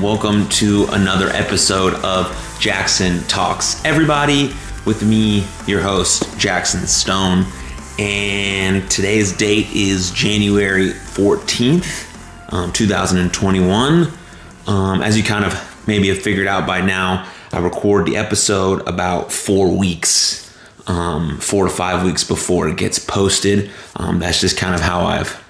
Welcome to another episode of Jackson Talks. Everybody, with me, your host, Jackson Stone. And today's date is January 14th, um, 2021. Um, as you kind of maybe have figured out by now, I record the episode about four weeks, um, four to five weeks before it gets posted. Um, that's just kind of how I've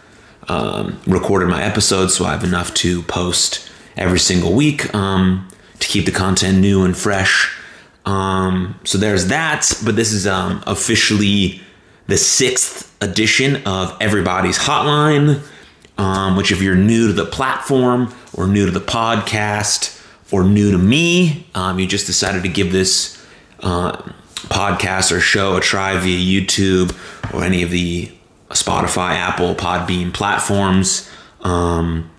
um, recorded my episodes, so I have enough to post every single week um, to keep the content new and fresh. Um, so there's that, but this is um, officially the sixth edition of Everybody's Hotline. Um, which, if you're new to the platform or new to the podcast or new to me, um, you just decided to give this uh, podcast or show a try via YouTube or any of the Spotify, Apple, Podbean platforms. Um,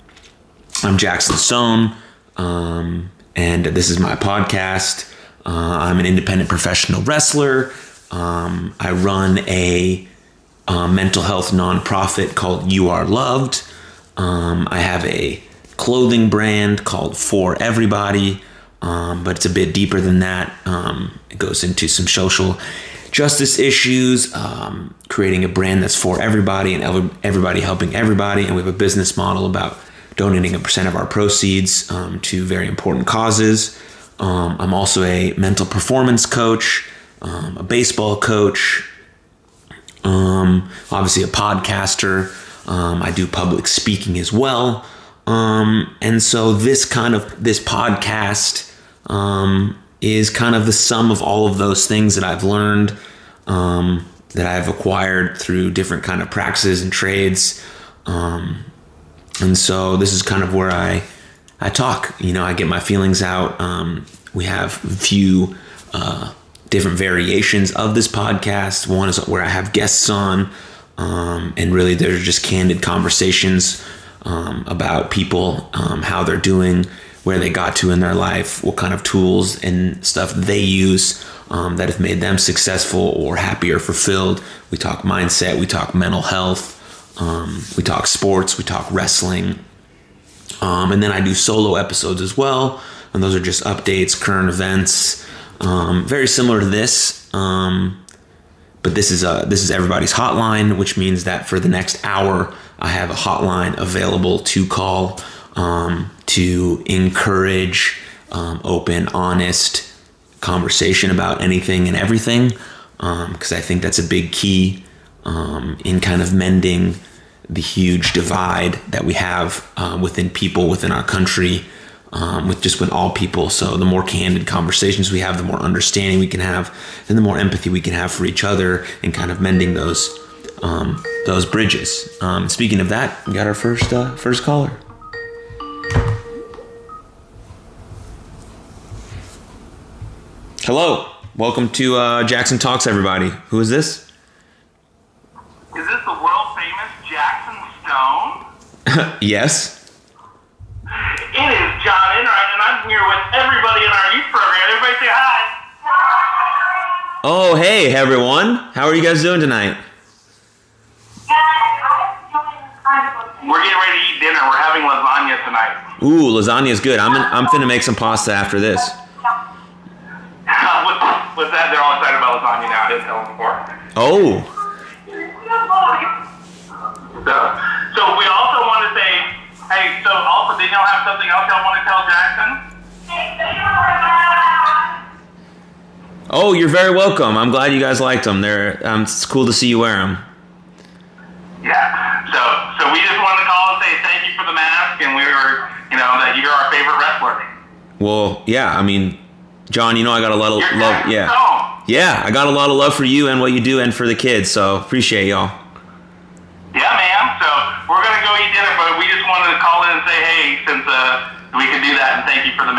I'm Jackson Stone, um, and this is my podcast. Uh, I'm an independent professional wrestler. Um, I run a uh, mental health nonprofit called You Are Loved. Um, I have a clothing brand called For Everybody, um, but it's a bit deeper than that. Um, it goes into some social justice issues, um, creating a brand that's for everybody and everybody helping everybody. And we have a business model about donating a percent of our proceeds um, to very important causes. Um, I'm also a mental performance coach, um, a baseball coach, um, obviously a podcaster. Um, I do public speaking as well. and so this kind of this podcast is kind of the sum of all of those things that I've learned, um, that I've acquired through different kind of practices and trades. Um, and so this is kind of where I I talk. You know, I get my feelings out. Um, we have a few uh, different variations of this podcast. One is where I have guests on, um, and really they're just candid conversations um, about people, um, how they're doing where they got to in their life, what kind of tools and stuff they use um, that have made them successful or happy or fulfilled. We talk mindset, we talk mental health, um, we talk sports, we talk wrestling. Um, and then I do solo episodes as well. And those are just updates, current events, um, very similar to this. Um, but this is a, this is everybody's hotline, which means that for the next hour, I have a hotline available to call um, to encourage um, open, honest conversation about anything and everything, because um, I think that's a big key um, in kind of mending the huge divide that we have uh, within people within our country. Um, with just with all people. So the more candid conversations we have, the more understanding we can have, and the more empathy we can have for each other, and kind of mending those um, those bridges. Um, speaking of that, we got our first uh, first caller. Hello, welcome to uh, Jackson Talks, everybody. Who is this? Is this the world famous Jackson Stone? yes. It is John Enright, and I'm here with everybody in our youth program. Everybody say hi. Oh, hey, everyone. How are you guys doing tonight? We're getting ready to eat dinner. We're having lasagna tonight. Ooh, lasagna is good. I'm, in, I'm finna make some pasta after this. with, with that, they're all excited about lasagna now. I didn't tell them before. Oh. So, so we also want to say, hey, y'all have something else y'all want to tell Jackson? Oh, you're very welcome. I'm glad you guys liked them. They're um, it's cool to see you wear them. Yeah. So, so we just wanted to call and say thank you for the mask, and we were, you know, that you're our favorite wrestler. Well, yeah. I mean, John, you know I got a lot of You're love. Yeah. Yeah, I got a lot of love for you and what you do and for the kids. So appreciate y'all. Yeah, man. So we're gonna go eat dinner, but we just wanted to call in and say, hey, since uh, we could do that, and thank you for the.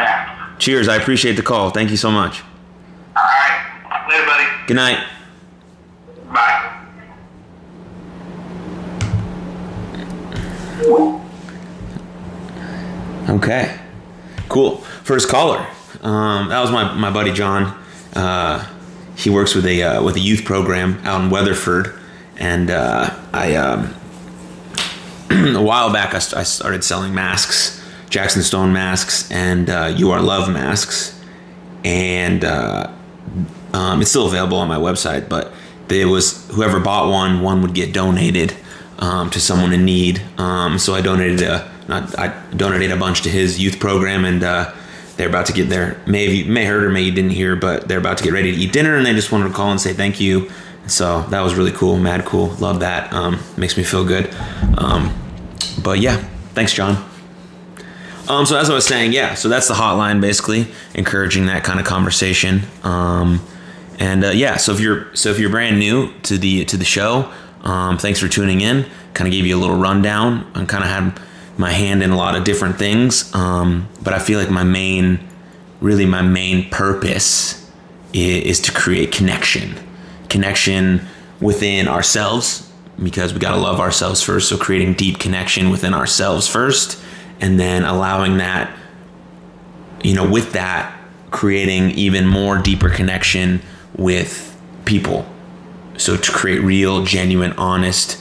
Cheers. I appreciate the call. Thank you so much. All right. Later, buddy. Good night. Bye. Okay. Cool. First caller. Um, that was my, my buddy John. Uh, he works with a uh, with a youth program out in Weatherford, and uh, I um, a while back I, st- I started selling masks Jackson Stone masks and uh, You Are Love masks, and uh, um, it's still available on my website. But there was whoever bought one, one would get donated um, to someone in need. Um, so I donated a donated a bunch to his youth program, and uh, they're about to get there. May have you may heard or may you didn't hear, but they're about to get ready to eat dinner, and they just wanted to call and say thank you. So that was really cool, mad cool. Love that. Um, makes me feel good. Um, but yeah, thanks, John. Um, so as I was saying, yeah, so that's the hotline basically, encouraging that kind of conversation. Um, and uh, yeah, so if you're so if you're brand new to the to the show, um, thanks for tuning in. Kind of gave you a little rundown. I kind of had my hand in a lot of different things, um, but I feel like my main, really my main purpose is, is to create connection, connection within ourselves because we got to love ourselves first. So creating deep connection within ourselves first and then allowing that you know with that creating even more deeper connection with people so to create real genuine honest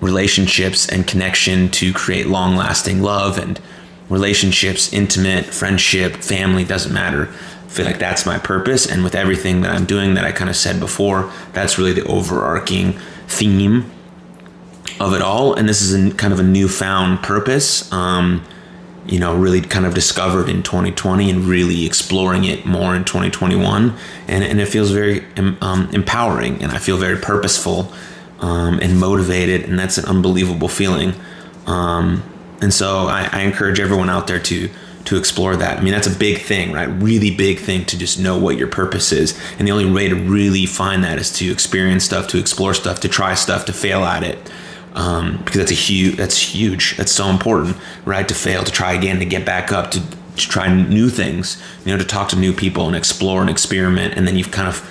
relationships and connection to create long lasting love and relationships intimate friendship family doesn't matter feel like that's my purpose and with everything that i'm doing that i kind of said before that's really the overarching theme of it all, and this is a, kind of a newfound purpose. Um, you know, really kind of discovered in 2020 and really exploring it more in 2021, and and it feels very um, empowering, and I feel very purposeful um, and motivated, and that's an unbelievable feeling. Um, and so I, I encourage everyone out there to to explore that. I mean, that's a big thing, right? Really big thing to just know what your purpose is. And the only way to really find that is to experience stuff, to explore stuff, to try stuff, to fail at it um, because that's a huge that's huge that's so important right to fail to try again to get back up to, to try new things you know to talk to new people and explore and experiment and then you've kind of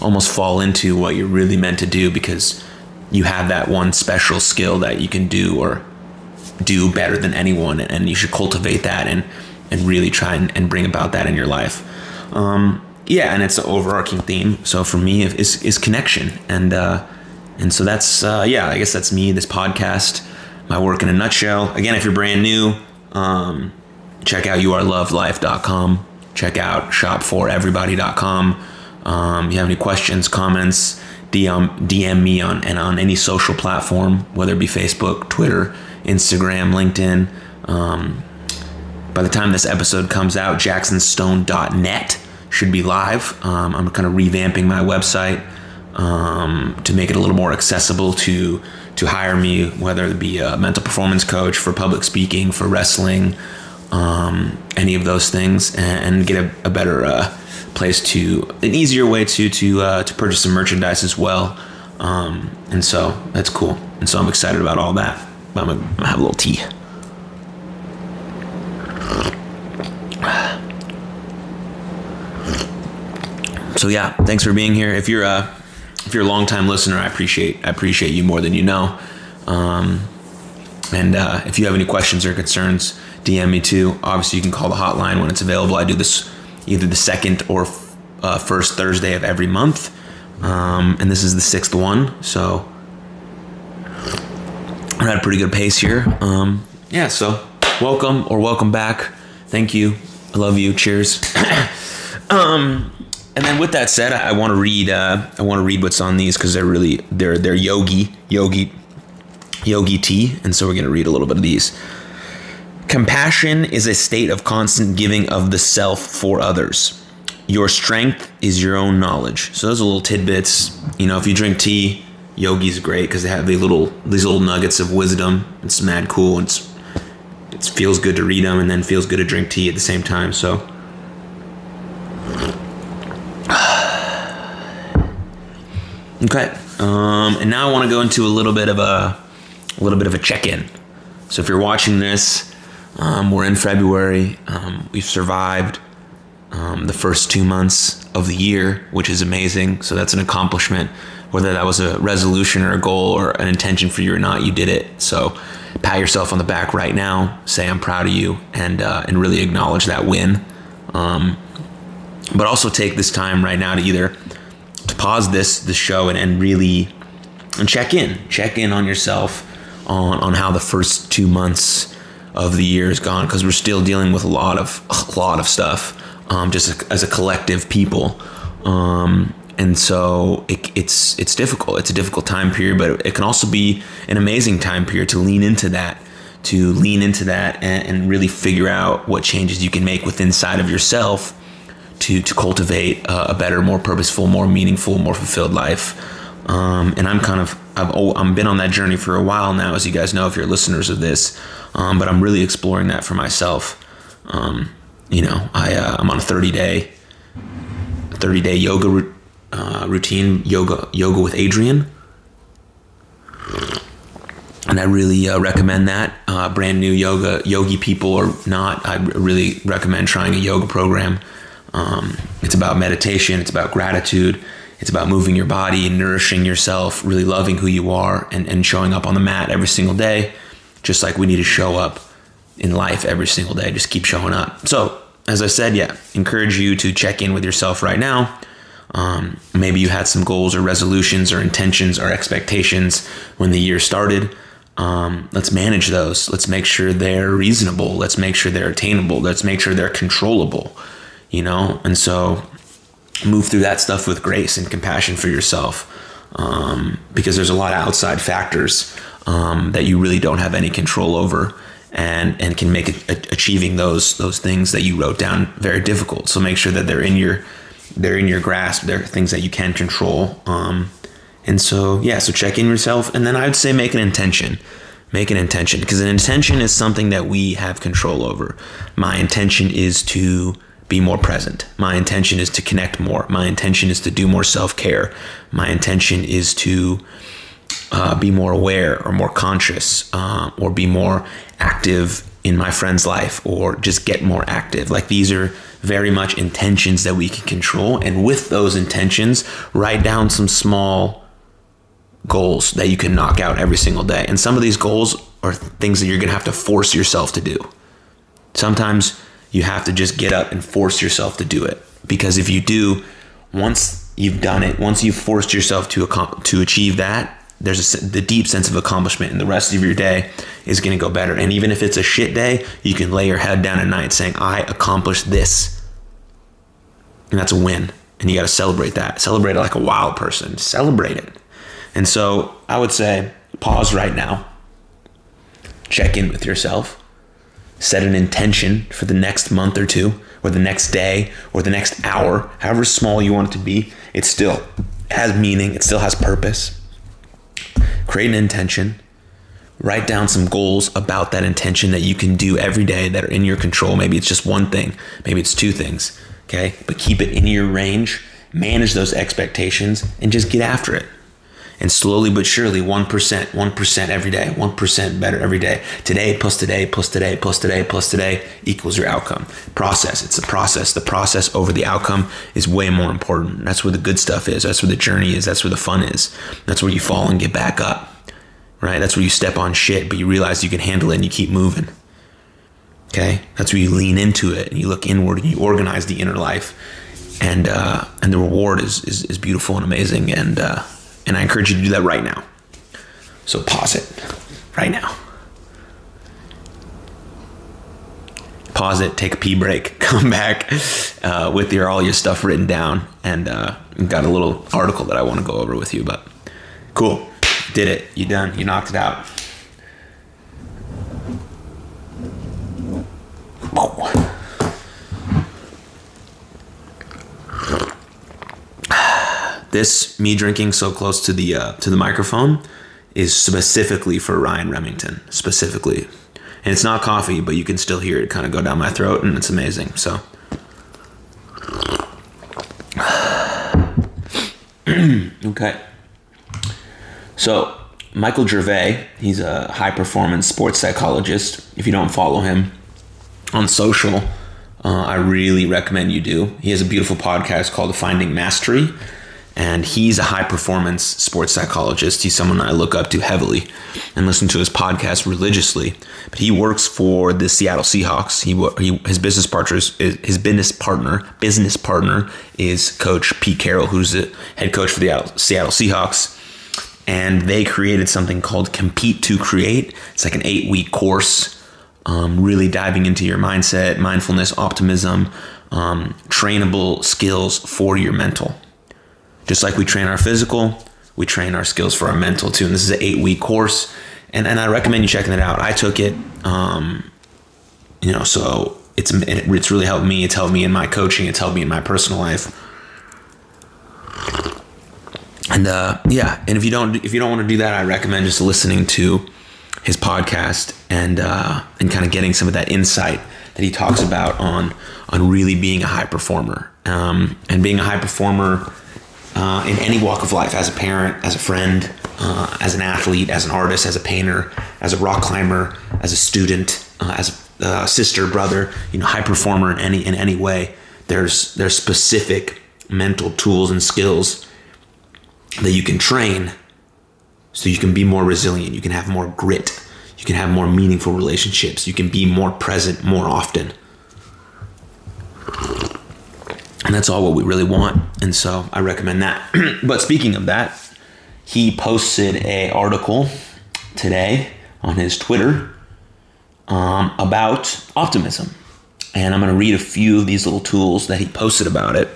almost fall into what you're really meant to do because you have that one special skill that you can do or do better than anyone and you should cultivate that and and really try and, and bring about that in your life um, yeah and it's an overarching theme so for me is is connection and uh, and so that's, uh, yeah, I guess that's me, this podcast, my work in a nutshell. Again, if you're brand new, um, check out youarelovelife.com. Check out shopforeverybody.com. Um, you have any questions, comments, DM, DM me on and on any social platform, whether it be Facebook, Twitter, Instagram, LinkedIn. Um, by the time this episode comes out, jacksonstone.net should be live. Um, I'm kind of revamping my website um, to make it a little more accessible to to hire me, whether it be a mental performance coach for public speaking, for wrestling, um, any of those things, and, and get a, a better uh, place to an easier way to to uh, to purchase some merchandise as well. Um, and so that's cool. And so I'm excited about all that. I'm gonna, I'm gonna have a little tea. Yeah, thanks for being here. If you're a if you're a long time listener, I appreciate I appreciate you more than you know. Um, and uh, if you have any questions or concerns, DM me too. Obviously, you can call the hotline when it's available. I do this either the second or uh, first Thursday of every month, um, and this is the sixth one. So we're at a pretty good pace here. Um, yeah, so welcome or welcome back. Thank you. I love you. Cheers. um, and then with that said, I, want to read. Uh, I want to read what's on these because they're really they're they're yogi yogi yogi tea, and so we're gonna read a little bit of these. Compassion is a state of constant giving of the self for others. Your strength is your own knowledge. So those are little tidbits. You know, if you drink tea, yogi's great because they have these little these little nuggets of wisdom. It's mad cool. It's it feels good to read them, and then feels good to drink tea at the same time. So Okay. Um, and now I want to go into a little bit of a, a little bit of a check-in. So if you're watching this, um, we're in February. Um, we've survived um, the first two months of the year, which is amazing. So that's an accomplishment. Whether that was a resolution or a goal or an intention for you or not, you did it. So pat yourself on the back right now. Say I'm proud of you, and uh, and really acknowledge that win. Um, but also take this time right now to either pause this the show and, and really and check in check in on yourself on on how the first two months of the year is gone because we're still dealing with a lot of a lot of stuff, um, just as a collective people. Um, and so it, it's it's difficult. It's a difficult time period, but it can also be an amazing time period to lean into that, to lean into that, and, and really figure out what changes you can make within inside of yourself to to cultivate a, a better, more purposeful, more meaningful, more fulfilled life. Um, and I'm kind of I've oh, I'm been on that journey for a while now, as you guys know if you're listeners of this. Um, but I'm really exploring that for myself. Um, you know, I uh, I'm on a 30 day 30 day yoga uh, routine yoga yoga with Adriene, and I really uh, recommend that. Uh, brand new yoga yogi people or not, I really recommend trying a yoga program. Um, it's about meditation. It's about gratitude. It's about moving your body and nourishing yourself, really loving who you are, and, and showing up on the mat every single day, just like we need to show up in life every single day. Just keep showing up. So, as I said, yeah, encourage you to check in with yourself right now um, maybe you had some goals or resolutions or intentions or expectations when the year started. Um, let's manage those. Let's make sure they're reasonable. Let's make sure they're attainable. Let's make sure they're controllable, you know? And so move through that stuff with grace and compassion for yourself um, because there's a lot of outside factors um, that you really don't have any control over and, and can make it, achieving those, those things that you wrote down very difficult. So make sure that they're in your they're in your grasp. They're things that you can control. Um, and so, yeah, so check in yourself. And then I would say make an intention. Make an intention because an intention is something that we have control over. My intention is to be more present. My intention is to connect more. My intention is to do more self care. My intention is to uh, be more aware or more conscious uh, or be more active in my friend's life or just get more active. Like these are very much intentions that we can control. And with those intentions, write down some small goals that you can knock out every single day. And some of these goals are things that you're going to have to force yourself to do. Sometimes you have to just get up and force yourself to do it. Because if you do, once you've done it, once you've forced yourself to, accomplish, to achieve that, there's a, the deep sense of accomplishment and the rest of your day is going to go better. And even if it's a shit day you can lay your head down at night saying i accomplished this. And that's a win. And you got to celebrate that. Celebrate it like a wild person. Celebrate it. And so i would say pause right now. Check in with yourself set an intention for the next month or two or the next day or the next hour however small you want it to be it still has meaning it still has purpose create an intention, write down some goals about that intention that you can do every day that are in your control. Maybe it's just one thing, maybe it's two things, okay? But keep it in your range, manage those expectations, and just get after it. And slowly but surely, 1%, 1% every day, 1% better every day. Today plus today plus today plus today plus today equals your outcome. Process. It's a process. The process over the outcome is way more important. That's where the good stuff is. That's where the journey is. That's where the fun is. That's where you fall and get back up. Right? That's where you step on shit, but you realize you can handle it and you keep moving. Okay? That's where you lean into it and you look inward and you organize the inner life. And uh, and the reward is, is, is beautiful and amazing. And uh, and I encourage you to do that right now. So pause it right now. Pause it, take a pee break, come back uh, with your all your stuff written down, and uh, got a little article that I want to go over with you. But cool, did it. You done. You knocked it out. This me drinking so close to the uh, to the microphone is specifically for Ryan Remington, specifically. And it's not coffee, but you can still hear it kind of go down my throat, and it's amazing. So, okay. So, Michael Gervais, he's a high performance sports psychologist. If you don't follow him on social, uh, I really recommend you do. He has a beautiful podcast called Finding Mastery and he's a high performance sports psychologist. He's someone I look up to heavily and listen to his podcast religiously. But he works for the Seattle Seahawks. He, he his business partner is, his business partner business partner is Coach Pete Carroll, who's the head coach for the Seattle Seahawks. And they created something called Compete to Create. It's like an eight week course um, really diving into your mindset, mindfulness, optimism, um, trainable skills for your mental. Just like we train our physical, we train our skills for our mental too. And this is an eight week course, and, and I recommend you checking it out. I took it, um, you know, so it's it's really helped me. It's helped me in my coaching. It's helped me in my personal life. And uh, yeah, and if you don't if you don't want to do that, I recommend just listening to his podcast and uh, and kind of getting some of that insight that he talks about on on really being a high performer um, and being a high performer uh, in any walk of life as a parent, as a friend, uh, as an athlete, as an artist, as a painter, as a rock climber, as a student, uh, as a sister, brother, you know, high performer in any in any way. There's there's specific mental tools and skills that you can train so you can be more resilient, you can have more grit, you can have more meaningful relationships, you can be more present more often. And that's all what we really want. And so I recommend that. but speaking of that, he posted a article today on his Twitter um, about optimism. And I'm going to read a few of these little tools that he posted about it.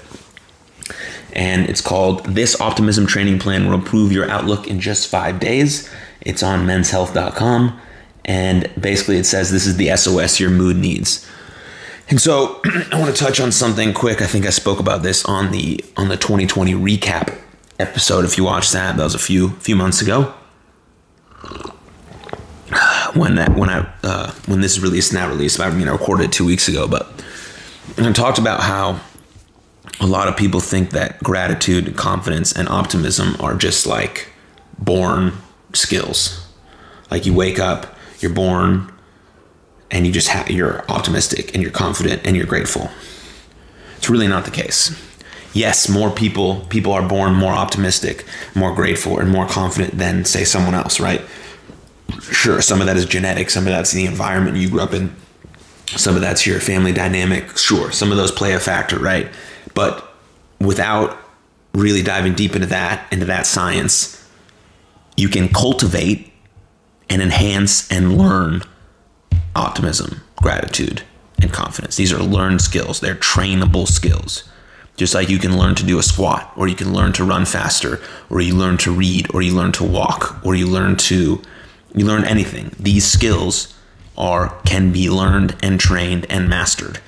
And it's called This Optimism Training Plan Will Improve Your Outlook in Just Five Days. It's on menshealth.com. And basically, it says this is the SOS your mood needs. And so I want to touch on something quick. I think I spoke about this on the on the 2020 recap episode. If you watched that, that was a few few months ago. When that when I uh, when this is released, not released, I mean I recorded it two weeks ago, but I talked about how a lot of people think that gratitude, confidence, and optimism are just like born skills. Like you wake up, you're born, and you just ha- you're optimistic and you're confident and you're grateful. It's really not the case. Yes, more people people are born more optimistic, more grateful, and more confident than say someone else, right? Sure, some of that is genetic, some of that's the environment you grew up in, some of that's your family dynamic. Sure, some of those play a factor, right? But without really diving deep into that, into that science, you can cultivate and enhance and learn optimism, gratitude, and confidence. These are learned skills, they're trainable skills. Just like you can learn to do a squat, or you can learn to run faster, or you learn to read, or you learn to walk, or you learn to you learn anything. These skills are can be learned and trained and mastered.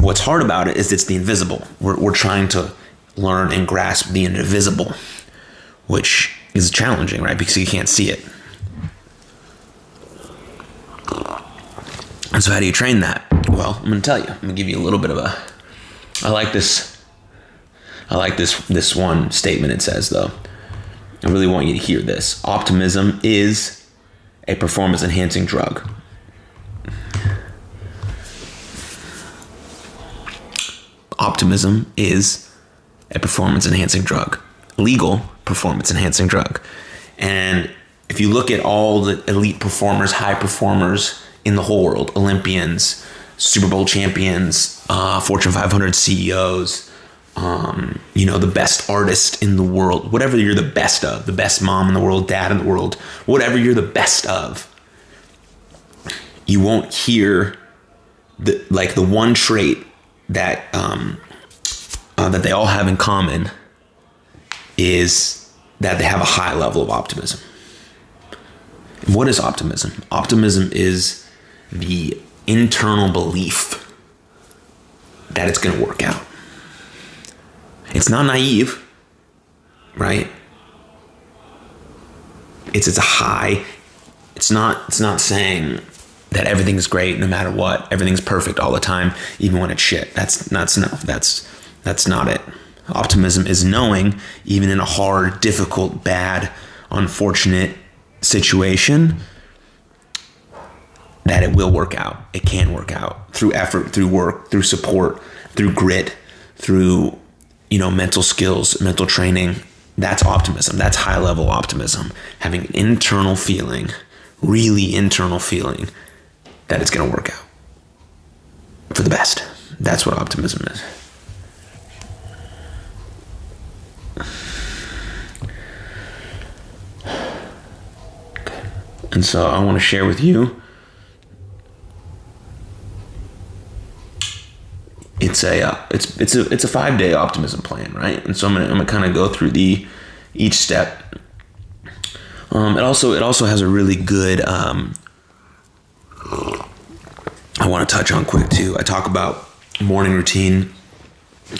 What's hard about it is it's the invisible. We're, we're trying to learn and grasp the invisible, which is challenging, right? Because you can't see it. And so, how do you train that? Well, I'm going to tell you. I'm going to give you a little bit of a. I like this. I like this this one statement. It says though. I really want you to hear this. Optimism is a performance enhancing drug. Optimism is a performance enhancing drug, legal performance enhancing drug. And if you look at all the elite performers, high performers in the whole world, Olympians, Super Bowl champions, uh, Fortune 500 CEOs, um, you know, the best artist in the world, whatever you're the best of, the best mom in the world, dad in the world, whatever you're the best of, you won't hear the like the one trait that um, uh, that they all have in common is that they have a high level of optimism. What is optimism? Optimism is the internal belief that it's going to work out. It's not naive, right? It's it's a high. It's not it's not saying that everything's great no matter what. Everything's perfect all the time, even when it's shit. That's that's no. That's that's not it. Optimism is knowing, even in a hard, difficult, bad, unfortunate situation, that it will work out. It can work out through effort, through work, through support, through grit, through you know mental skills, mental training. That's optimism. That's high level optimism. Having an internal feeling, really internal feeling that it's going to work out for the best. That's what optimism is. And so I want to share with you say uh, it's it's a it's a five day optimism plan, right? And so I'm gonna I'm gonna kind of go through the each step. Um, it also it also has a really good. Um, I want to touch on quick too. I talk about morning routine.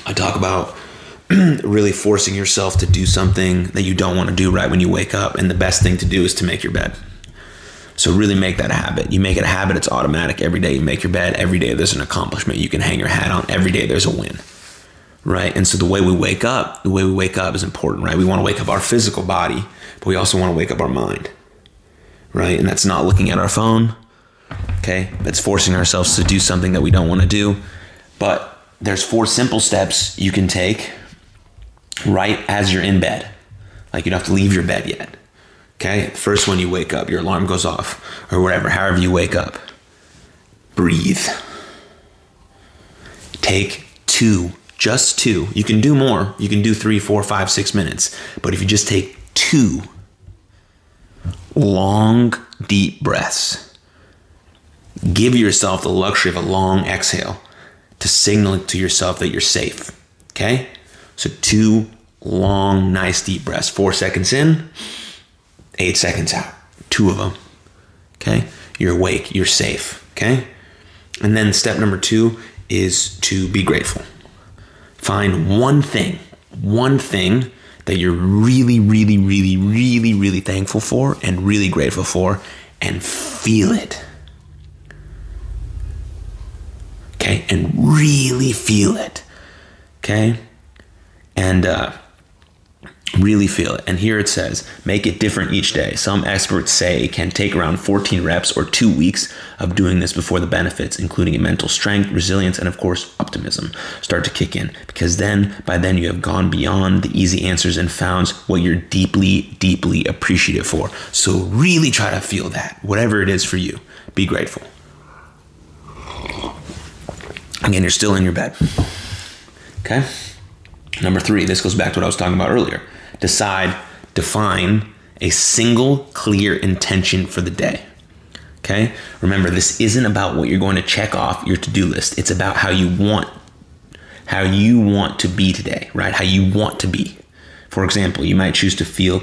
I talk about really forcing yourself to do something that you don't want to do right when you wake up, and the best thing to do is to make your bed. So really make that a habit. You make it a habit, it's automatic. Every day you make your bed, every day there's an accomplishment you can hang your hat on. Every day there's a win. Right? And so the way we wake up, the way we wake up is important, right? We want to wake up our physical body, but we also want to wake up our mind. Right? And that's not looking at our phone. Okay? That's forcing ourselves to do something that we don't want to do. But there's four simple steps you can take right as you're in bed. Like you don't have to leave your bed yet. Okay, first when you wake up, your alarm goes off, or whatever, however you wake up. Breathe. Take two, just two. You can do more. You can do three, four, five, six minutes. But if you just take two long, deep breaths, give yourself the luxury of a long exhale to signal to yourself that you're safe. Okay? So, two long, nice, deep breaths. Four seconds in eight seconds out, two of them. Okay, you're awake, you're safe. Okay, and then step number two is to be grateful. Find one thing, one thing that you're really, really, really, really, really thankful for and really grateful for, and feel it. Okay, and really feel it. Okay, and uh, really feel it. And here it says, make it different each day. Some experts say it can take around 14 reps or two weeks of doing this before the benefits, including a mental strength, resilience, and of course, optimism, start to kick in. Because then, by then, you have gone beyond the easy answers and found what you're deeply, deeply appreciative for. So really try to feel that, whatever it is for you. Be grateful. Again, you're still in your bed. Okay? Number three, this goes back to what I was talking about earlier decide, define a single clear intention for the day. Okay? Remember, this isn't about what you're going to check off your to-do list. It's about how you want how you want to be today, right? How you want to be. For example, you might choose to feel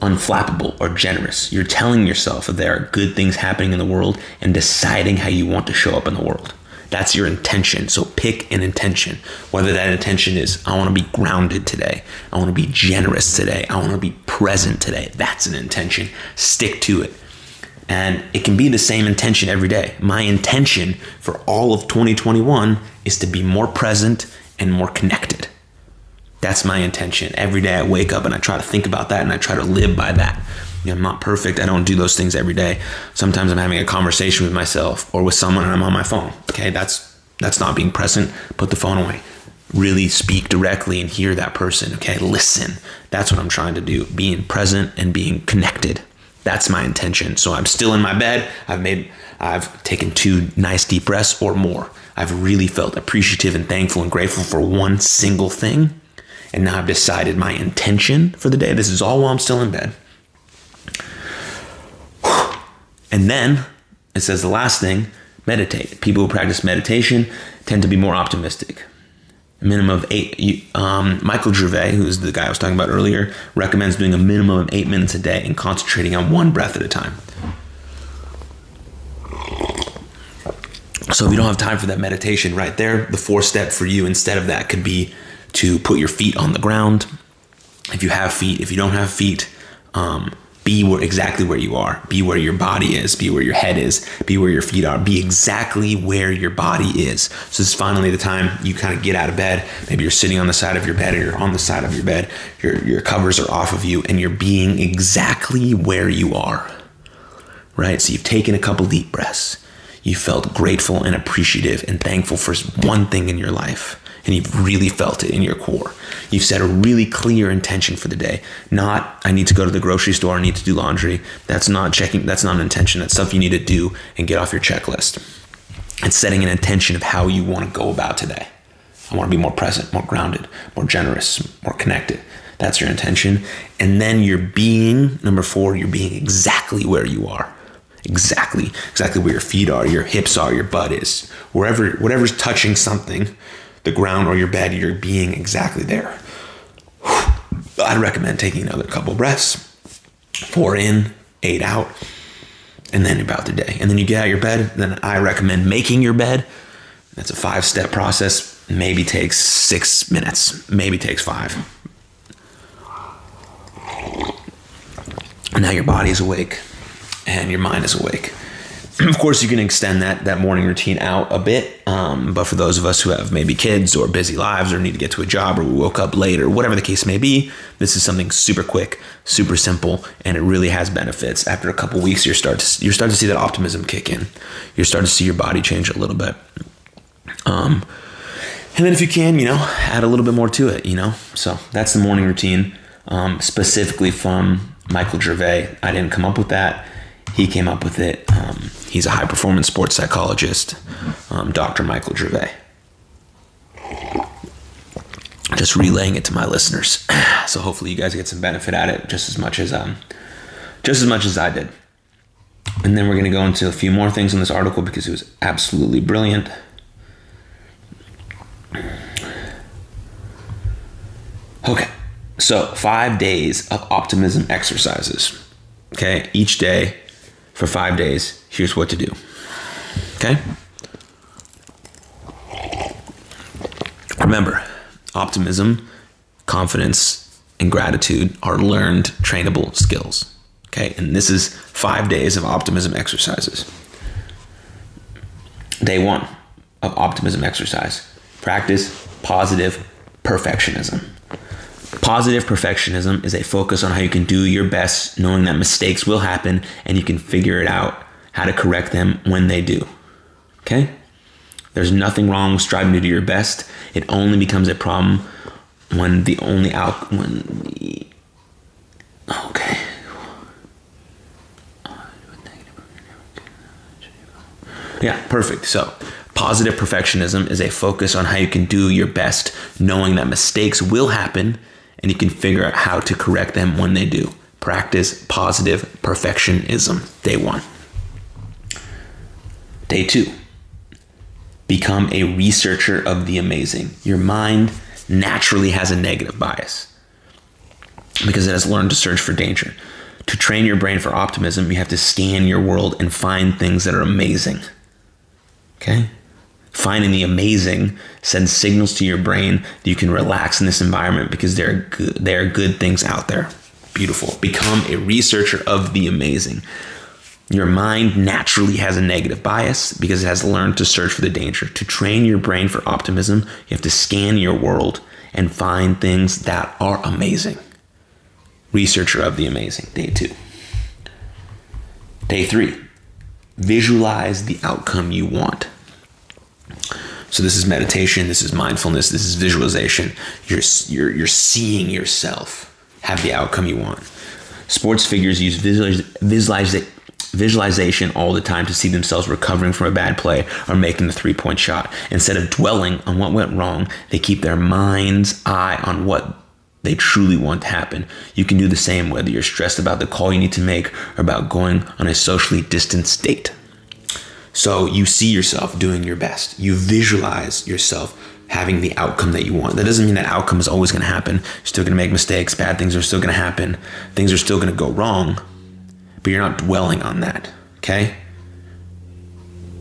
unflappable or generous. You're telling yourself that there are good things happening in the world and deciding how you want to show up in the world. That's your intention. So pick an intention. Whether that intention is, I want to be grounded today. I want to be generous today. I want to be present today. That's an intention. Stick to it. And it can be the same intention every day. My intention for all of 2021 is to be more present and more connected. That's my intention. Every day I wake up and I try to think about that and I try to live by that. You know, I'm not perfect. I don't do those things every day. Sometimes I'm having a conversation with myself or with someone and I'm on my phone. Okay, that's that's not being present. Put the phone away. Really speak directly and hear that person. Okay, listen. That's what I'm trying to do. Being present and being connected. That's my intention. So I'm still in my bed. I've made I've taken two nice deep breaths or more. I've really felt appreciative and thankful and grateful for one single thing. And now I've decided my intention for the day. This is all while I'm still in bed. And then it says the last thing meditate. People who practice meditation tend to be more optimistic. A minimum of eight. Um, Michael Gervais, who's the guy I was talking about earlier, recommends doing a minimum of eight minutes a day and concentrating on one breath at a time. So if you don't have time for that meditation right there, the fourth step for you instead of that could be to put your feet on the ground. If you have feet, if you don't have feet, um, be where, exactly where you are. Be where your body is. Be where your head is. Be where your feet are. Be exactly where your body is. So this is finally the time you kind of get out of bed. Maybe you're sitting on the side of your bed or you're on the side of your bed. Your, your covers are off of you and you're being exactly where you are. Right? So you've taken a couple deep breaths. You felt grateful and appreciative and thankful for one thing in your life and you've really felt it in your core. You've set a really clear intention for the day. Not, I need to go to the grocery store, I need to do laundry. That's not checking, that's not an intention. That's stuff you need to do and get off your checklist. It's setting an intention of how you want to go about today. I want to be more present, more grounded, more generous, more connected. That's your intention. And then you're being, number four, you're being exactly where you are exactly exactly where your feet are your hips are your butt is wherever whatever's touching something the ground or your bed, you're being exactly there. I'd recommend taking another couple breaths, four in, eight out, and then about the day. And then you get out of your bed. Then I recommend making your bed. That's a five step process. Maybe takes six minutes, maybe takes five. now your body is awake and your mind is awake. of course, you can extend that that morning routine out a bit. Um, but for those of us who have maybe kids or busy lives or need to get to a job or we woke up late or whatever the case may be, this is something super quick, super simple, and it really has benefits. After a couple weeks, you start to you start to see that optimism kick in. You're starting to see your body change a little bit. Um, and then if you can, you know, add a little bit more to it. You know, so that's the morning routine, um, specifically from Michael Gervais. I didn't come up with that. He came up with it. Um, he's a high performance sports psychologist, um, Dr. Michael Gervais. Just relaying it to my listeners, so hopefully you guys get some benefit out of it, just as much as um, just as much as I did. And then we're going to go into a few more things in this article because it was absolutely brilliant. Okay. So, five days of optimism exercises. Okay, each day for five days. Here's what to do. Okay? Remember, optimism, confidence, and gratitude are learned, trainable skills. Okay, and this is five days of optimism exercises. Day one of optimism exercise practice positive perfectionism. Positive perfectionism is a focus on how you can do your best, knowing that mistakes will happen and you can figure it out how to correct them when they do. Okay? There's nothing wrong with striving to do your best. It only becomes a problem when the only out when the okay. Yeah, perfect. So, positive perfectionism is a focus on how you can do your best, knowing that mistakes will happen and you can figure out how to correct them when they do. Practice positive perfectionism. Day one. Day two. Become a researcher of the amazing. Your mind naturally has a negative bias because it has learned to search for danger. To train your brain for optimism, you have to scan your world and find things that are amazing. Okay? Finding the amazing sends signals to your brain that you can relax in this environment because there are good, there are good things out there. Beautiful. Become a researcher of the amazing. Your mind naturally has a negative bias because it has learned to search for the danger. To train your brain for optimism, you have to scan your world and find things that are amazing. Researcher of the amazing, day two. Day three, visualize the outcome you want. So this is meditation, this is mindfulness, this is visualization. You're you're you're seeing yourself have the outcome you want. Sports figures use visualiz- visualiz- visualization all the time to see themselves recovering from a bad play or making the three point shot. Instead of dwelling on what went wrong, they keep their mind's eye on what they truly want to happen. You can do the same whether you're stressed about the call you need to make or about going on a socially distanced date. So you see yourself doing your best. You visualize yourself having the outcome that you want. That doesn't mean that outcome is always going to happen. You're still going to make mistakes. Bad things are still going to happen. Things are still going to go wrong, but you're not dwelling on that. Okay?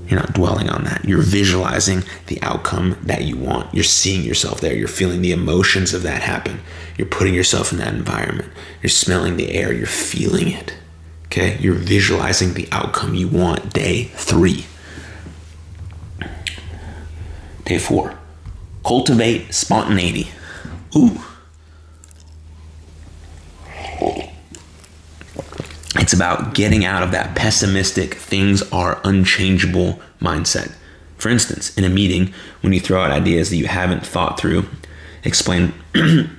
You're not dwelling on that. You're visualizing the outcome that you want. You're seeing yourself there. You're feeling the emotions of that happen. You're putting yourself in that environment. You're smelling the air. You're feeling it. Okay, you're visualizing the outcome you want. Day three. Day four. Cultivate spontaneity. Ooh. It's about getting out of that pessimistic, things are unchangeable mindset. For instance, in a meeting, when you throw out ideas that you haven't thought through, explain when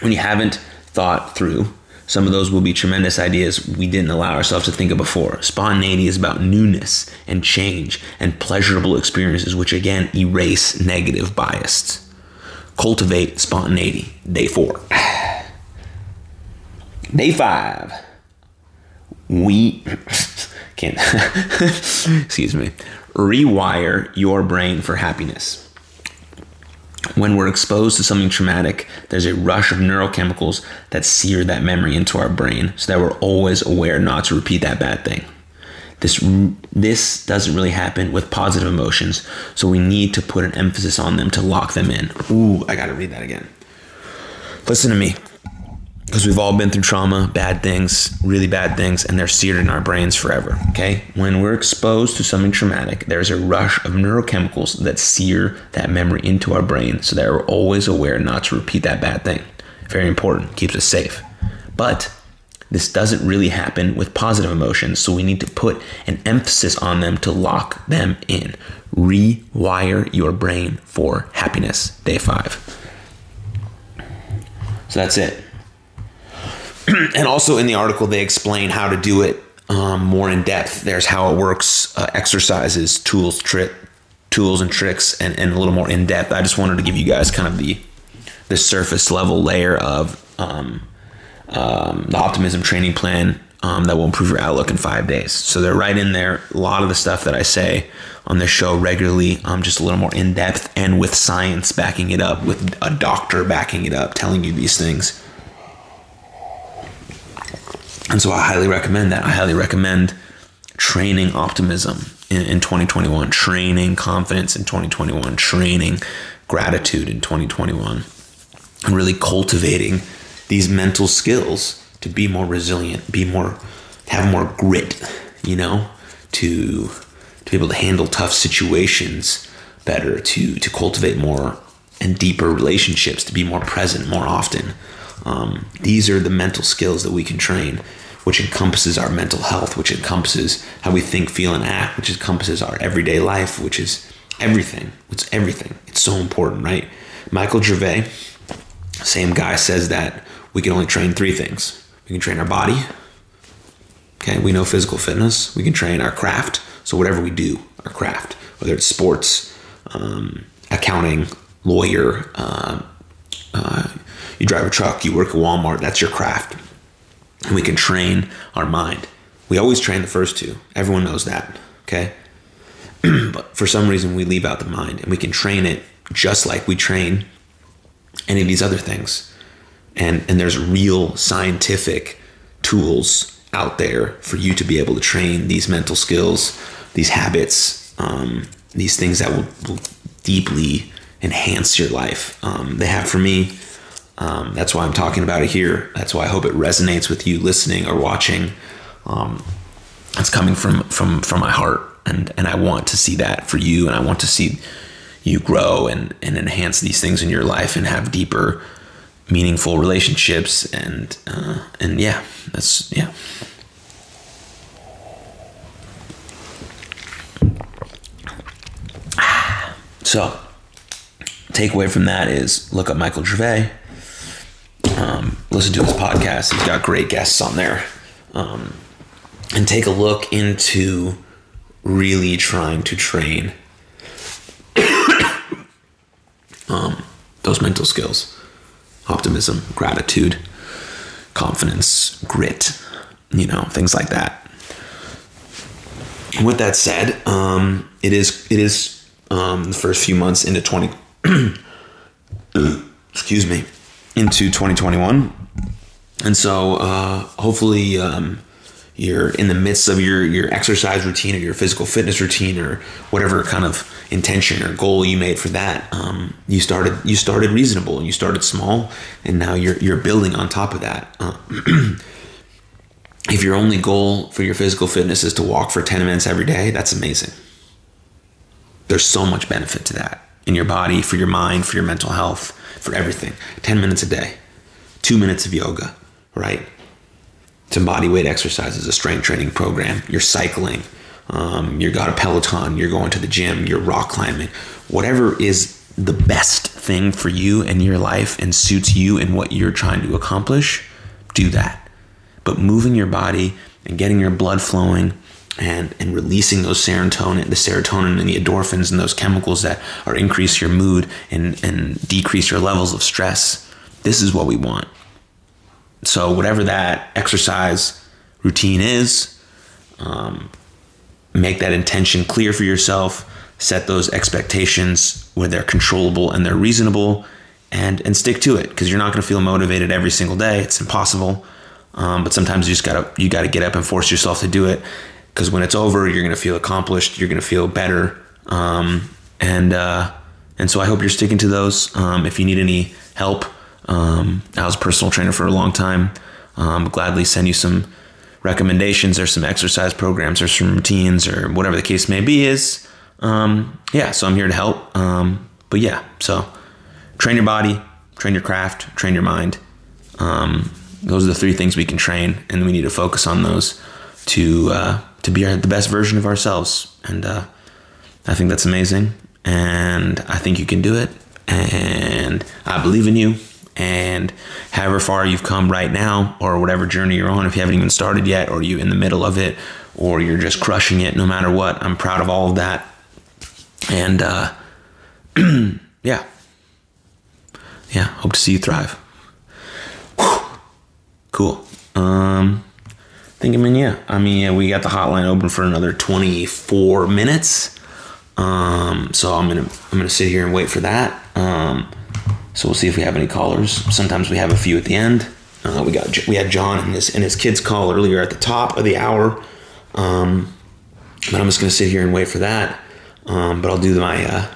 you haven't thought through some of those will be tremendous ideas we didn't allow ourselves to think of before. Spontaneity is about newness and change and pleasurable experiences, which again erase negative bias. Cultivate spontaneity. Day four. Day five. We can't, excuse me, rewire your brain for happiness. When we're exposed to something traumatic, there's a rush of neurochemicals that sear that memory into our brain so that we're always aware not to repeat that bad thing. This, this doesn't really happen with positive emotions, so we need to put an emphasis on them to lock them in. Ooh, I gotta read that again. Listen to me because we've all been through trauma, bad things, really bad things, and they're seared in our brains forever. Okay? When we're exposed to something traumatic, there's a rush of neurochemicals that sear that memory into our brain so that we're always aware not to repeat that bad thing. Very important, keeps us safe. But this doesn't really happen with positive emotions, so we need to put an emphasis on them to lock them in. Rewire your brain for happiness. Day five. So that's it. and also in the article, they explain how to do it um, more in depth. There's how it works, uh, exercises, tools, trick, tools and tricks, and, and a little more in depth. I just wanted to give you guys kind of the the surface level layer of um, um, the optimism training plan um, that will improve your outlook in five days. So they're right in there. A lot of the stuff that I say on this show regularly, um, just a little more in depth and with science backing it up, with a doctor backing it up, telling you these things. And so I highly recommend that. I highly recommend training optimism in, in 2021, training confidence in 2021, training gratitude in 2021, and really cultivating these mental skills to be more resilient, be more, have more grit, you know, to to be able to handle tough situations better, to to cultivate more and deeper relationships, to be more present more often. Um, these are the mental skills that we can train which encompasses our mental health, which encompasses how we think, feel, and act, which encompasses our everyday life, which is everything. It's everything. It's so important, right? Michael Gervais, same guy, says that we can only train three things we can train our body. Okay, we know physical fitness. We can train our craft. So, whatever we do, our craft, whether it's sports, um, accounting, lawyer, uh, uh, you drive a truck, you work at Walmart, that's your craft and we can train our mind. We always train the first two. Everyone knows that, okay? but for some reason, we leave out the mind, and we can train it just like we train any of these other things. And and there's real scientific tools out there for you to be able to train these mental skills, these habits, um, these things that will, will, deeply enhance your life. Um, they have for me um, that's why I'm talking about it here. That's why I hope it resonates with you listening or watching. Um, it's coming from from from my heart, and and I want to see that for you, and I want to see you grow and and enhance these things in your life and have deeper, meaningful relationships, and uh, and yeah, that's yeah. So, takeaway from that is look up Michael Gervais um, listen to his podcast. He's got great guests on there. Um, and take a look into really trying to train um, those mental skills optimism, gratitude, confidence, grit, you know, things like that. with that said, um, it is it is um, the first few months into 20 excuse me into 2021. And so uh, hopefully um, you're in the midst of your, your exercise routine or your physical fitness routine or whatever kind of intention or goal you made for that. Um, you started you started reasonable and you started small and now you're you're building on top of that. Uh, if your only goal for your physical fitness is to walk for 10 minutes every day, that's amazing. There's so much benefit to that in your body, for your mind, for your mental health for everything. 10 minutes a day, two minutes of yoga, right? Some body weight exercises, a strength training program. You're cycling, um, you've got a Peloton, you're going to the gym, you're rock climbing. Whatever is the best thing for you in your life and suits you and what you're trying to accomplish, do that. But moving your body and getting your blood flowing and and releasing those serotonin, the serotonin and the endorphins and those chemicals that are increase your mood and and decrease your levels of stress. This is what we want. So whatever that exercise routine is, um, make that intention clear for yourself. set those expectations where they're controllable and they're reasonable and and stick to it because you're not going to feel motivated every single day it's impossible um, but sometimes you just gotta you gotta get up and force yourself to do it because when it's over you're going to feel accomplished you're going to feel better um, and uh, and so I hope you're sticking to those. Um, if you need any help um, I was a personal trainer for a long time. Um, gladly send you some recommendations or some exercise programs or some routines or whatever the case may be is um, yeah so i'm here to help. Um, but yeah so train your body train your craft train your mind. Um, those are the three things we can train and we need to focus on those to uh, to be our, the best version of ourselves. And uh, i think that's amazing. And i think you can do it. And i believe in you. And however far you've come right now or whatever journey you're on if you haven't even started yet or you're in the middle of it or you're just crushing it no matter what i'm proud of all of that. And uh, yeah. Yeah hope to see you thrive. Whew. cool. Um think i mean yeah i mean yeah, we got the hotline open for another 24 minutes um so i'm gonna i'm gonna sit here and wait for that um so we'll see if we have any callers. Sometimes we have a few at the end. Uh, we got we had John and his and his kids call earlier at the top of the hour. Um, but I'm just gonna sit here and wait for that. Um, but I'll do my uh,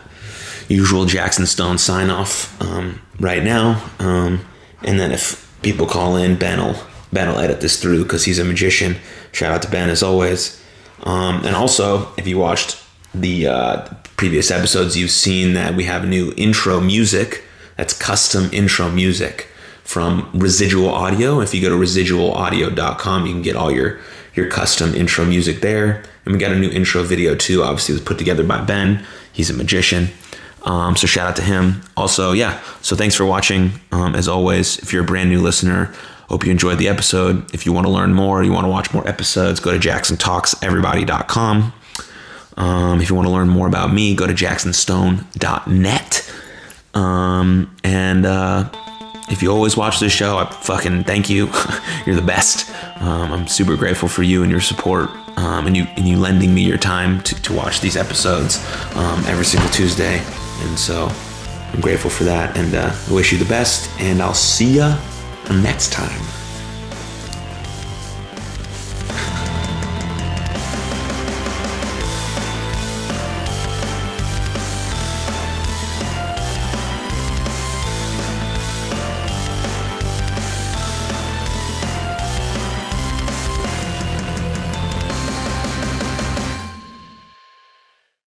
usual Jackson Stone sign off um, right now. Um, and then if people call in, Ben will Ben will edit this through because he's a magician. Shout out to Ben as always. Um, and also, if you watched the uh, previous episodes, you've seen that we have new intro music that's custom intro music from Residual Audio. If you go to residualaudio.com, you can get all your your custom intro music there. And we got a new intro video too. Obviously, it was put together by Ben. He's a magician. Um, so shout out to him. Also, yeah. So thanks for watching. Um, as always, if you're a brand new listener, hope you enjoyed the episode. If you want to learn more, you want to watch more episodes, go to jacksontalkseverybody.com. Um, if you want to learn more about me, go to jacksonstone.net. Um, and uh, if you always watch this show, I fucking thank you. You're the best. Um, I'm super grateful for you and your support, um, and you and you lending me your time to, to watch these episodes um, every single Tuesday. And so I'm grateful for that, and uh, I wish you the best. And I'll see ya next time.